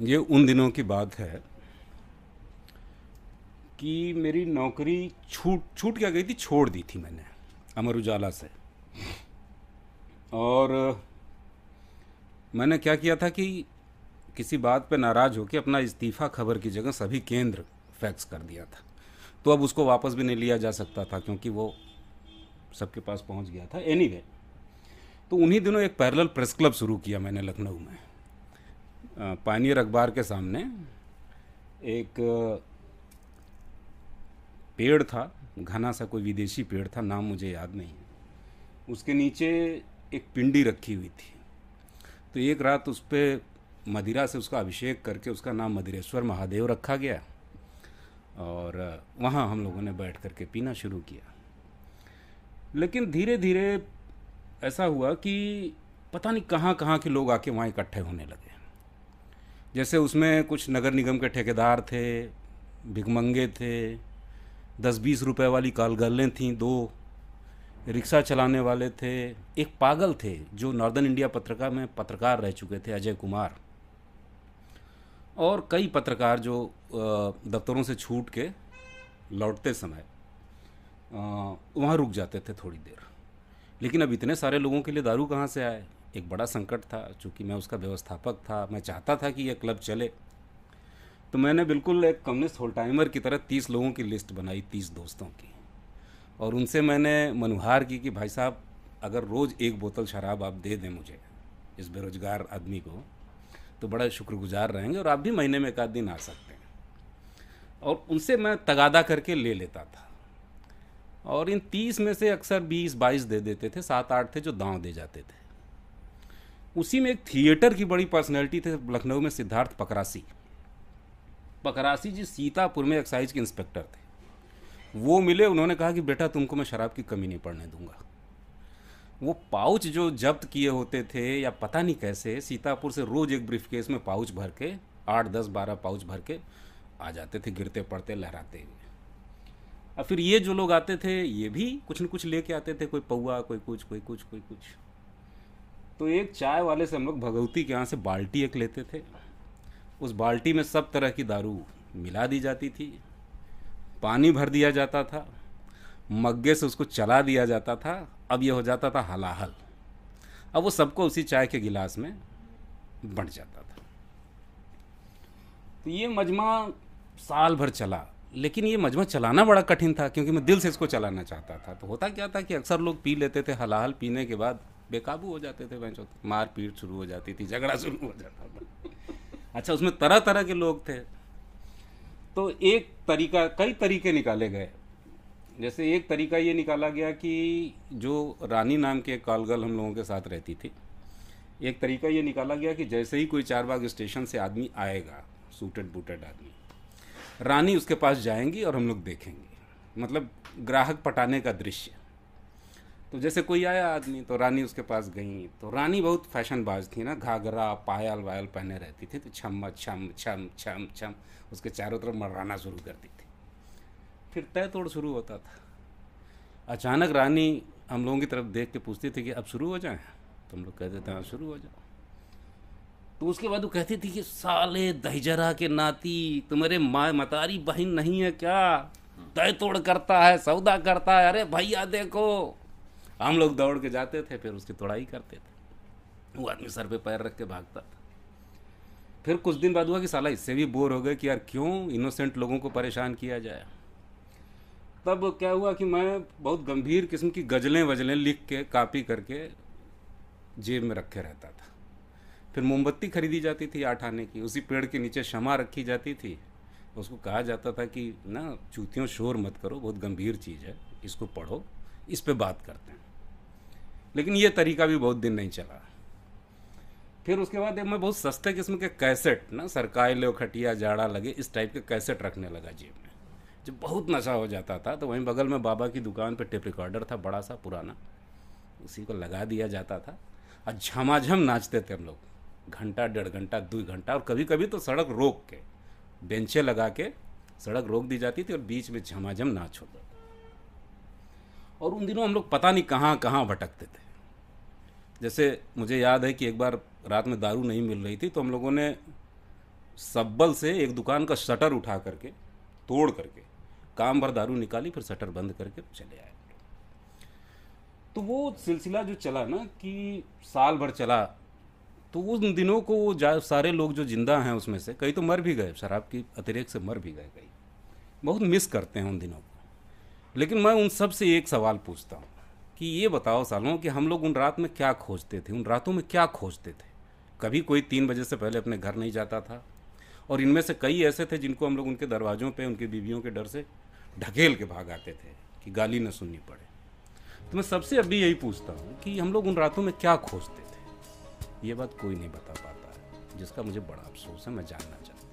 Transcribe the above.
ये उन दिनों की बात है कि मेरी नौकरी छूट छूट क्या गई थी? छोड़ दी थी मैंने अमर उजाला से। और मैंने क्या किया था कि किसी बात पे नाराज़ होकर अपना इस्तीफ़ा खबर की जगह सभी केंद्र फैक्स कर दिया था। तो अब उसको वापस भी नहीं लिया जा सकता था क्योंकि वो सबके पास पहुँच गया था। एनी anyway, तो उन्हीं दिनों एक पैरेलल प्रेस क्लब शुरू किया मैंने लखनऊ में। पानियर अखबार के सामने एक पेड़ था, घना सा कोई विदेशी पेड़ था, नाम मुझे याद नहीं उसके नीचे एक पिंडी रखी हुई थी। तो एक रात उस पर मदिरा से उसका अभिषेक करके उसका नाम मदिरेश्वर महादेव रखा गया और वहाँ हम लोगों ने बैठ करके पीना शुरू किया। लेकिन धीरे धीरे ऐसा हुआ कि पता नहीं कहाँ कहाँ के लोग आके वहाँ इकट्ठे होने लगे। जैसे उसमें कुछ नगर निगम के ठेकेदार थे, भिगमंगे थे, दस बीस रुपए वाली कालगलें थीं, दो रिक्शा चलाने वाले थे, एक पागल थे जो नॉर्दर्न इंडिया पत्रिका में पत्रकार रह चुके थे, अजय कुमार। और कई पत्रकार जो दफ्तरों से छूट के लौटते समय वहाँ रुक जाते थे थोड़ी देर। लेकिन अब इतने सारे लोगों के लिए दारू कहाँ से आए? एक बड़ा संकट था, चूँकि मैं उसका व्यवस्थापक था, मैं चाहता था कि यह क्लब चले। तो मैंने बिल्कुल एक कम्युनिस्ट होल टाइमर की तरह तीस लोगों की लिस्ट बनाई, तीस दोस्तों की। और उनसे मैंने मनुहार की कि, भाई साहब, अगर रोज़ एक बोतल शराब आप दे दें मुझे, इस बेरोज़गार आदमी को तो बड़ा शुक्रगुजार रहेंगे और आप भी महीने में एक आध दिन आ सकते हैं। और उनसे मैं तगादा करके ले लेता था। और इन तीस में से अक्सर बीस बाईस दे देते थे, सात आठ थे जो दांव दे जाते थे। उसी में एक थिएटर की बड़ी पर्सनैलिटी थे लखनऊ में सिद्धार्थ पकरासी। पकरासी जी सीतापुर में एक्साइज के इंस्पेक्टर थे। वो मिले, उन्होंने कहा कि बेटा तुमको मैं शराब की कमी नहीं पड़ने दूँगा। वो पाउच जो जब्त किए होते थे या पता नहीं कैसे, सीतापुर से रोज़ एक ब्रीफ केस में पाउच भर के, आठ, दस, बारह पाउच भर के आ जाते थे, गिरते पड़ते, लहराते। हुए और फिर ये जो लोग आते थे, ये भी कुछ न कुछ लेके आते थे, कोई पौआ कोई कुछ कोई कुछ कोई कुछ। तो एक चाय वाले से हम लोग भगवती के यहाँ से बाल्टी एक लेते थे। उस बाल्टी में सब तरह की दारू मिला दी जाती थी। पानी भर दिया जाता था। मग्गे से उसको चला दिया जाता था। अब यह हो जाता था हलाहल। अब वो सबको उसी चाय के गिलास में बंट जाता था। तो ये मजमा साल भर चला। लेकिन ये मजमा चलाना बड़ा कठिन था, क्योंकि मैं दिल से इसको चलाना चाहता था। तो होता क्या था कि अक्सर लोग पी लेते थे हलाहल पीने के बाद। बेकाबू हो जाते थे वह मार पीट शुरू हो जाती थी, झगड़ा शुरू हो जाता था। अच्छा उसमें तरह तरह के लोग थे। तो एक तरीका, कई तरीके निकाले गए। जैसे एक तरीका ये निकाला गया कि जो रानी नाम के कालगल हम लोगों के साथ रहती थी, एक तरीका ये निकाला गया कि जैसे ही कोई चार बाग स्टेशन से आदमी आएगा सूटेड बूटेड आदमी, रानी उसके पास जाएँगी और हम लोग देखेंगे। मतलब ग्राहक पटाने का दृश्य। तो जैसे कोई आया आदमी तो रानी उसके पास गई। तो रानी बहुत फैशनबाज थी ना, घाघरा, पायल वायल पहने रहती थी तो छम छम छम छम छम, उसके चारों तरफ़ मर्राना शुरू करती थी। फिर तय तोड़ शुरू होता था। अचानक रानी हम लोगों की तरफ़ देख के पूछती थी कि अब शुरू हो जाए? तो हम लोग कहते थे हाँ शुरू हो जाओ। तो उसके बाद वो कहती थी कि, साले दहजरा के नाती, तुम्हारे माँ, मतारी बहन नहीं है क्या? तय तोड़ करता है, सौदा करता है। अरे भैया देखो हम लोग दौड़ के जाते थे, फिर उसकी तोड़ाई करते थे। वो आदमी सर पे पैर रख के भागता था। फिर कुछ दिन बाद हुआ कि साला इससे भी बोर हो गए कि यार क्यों इनोसेंट लोगों को परेशान किया जाए। तब क्या हुआ कि मैं बहुत गंभीर किस्म की गज़लें वजलें लिख के, कापी करके जेब में रखे रहता था। फिर मोमबत्ती खरीदी जाती थी आठ आने की, उसी पेड़ के नीचे क्षमा रखी जाती थी। उसको कहा जाता था कि ना, चूतियों शोर मत करो, बहुत गंभीर चीज़ है, इसको पढ़ो। इस पर बात करते हैं। लेकिन ये तरीका भी बहुत दिन नहीं चला। फिर उसके बाद मैं बहुत सस्ते किस्म के कैसेट, ना, सरकारी लो, खटिया, जाड़ा लगे, इस टाइप के कैसेट रखने लगा जेब में। जब बहुत नशा हो जाता था तो वहीं बगल में बाबा की दुकान पे टेप रिकॉर्डर था, बड़ा सा, पुराना। उसी को लगा दिया जाता था। और झमाझम नाचते थे हम लोग। घंटा, डेढ़ घंटा, दो घंटा, और कभी कभी तो सड़क रोक के, बेंचे लगा के सड़क रोक दी जाती थी और बीच में झमाझम नाच होता और उन दिनों हम लोग पता नहीं कहाँ कहाँ भटकते थे। जैसे मुझे याद है कि एक बार रात में दारू नहीं मिल रही थी तो हम लोगों ने सब्बल से एक दुकान का शटर उठा करके, तोड़ करके, काम भर दारू निकाली, फिर शटर बंद करके चले आए। तो वो सिलसिला जो चला ना, कि साल भर चला तो उन दिनों को वो सारे लोग जो ज़िंदा हैं उसमें से, कई तो मर भी गए, शराब की अतिरेक से मर भी गए कई। बहुत मिस करते हैं उन दिनों को। लेकिन मैं उन सबसे एक सवाल पूछता हूँ कि ये बताओ सालों कि हम लोग उन रात में क्या खोजते थे? उन रातों में क्या खोजते थे? कभी कोई तीन बजे से पहले अपने घर नहीं जाता था, और इनमें से कई ऐसे थे जिनको हम लोग उनके दरवाज़ों पे, उनकी बीवियों के डर से ढकेल के भाग आते थे कि गाली न सुननी पड़े। तो मैं सबसे अभी यही पूछता हूँ कि हम लोग उन रातों में क्या खोजते थे? ये बात कोई नहीं बता पाता है जिसका मुझे बड़ा अफसोस है, मैं जानना चाहता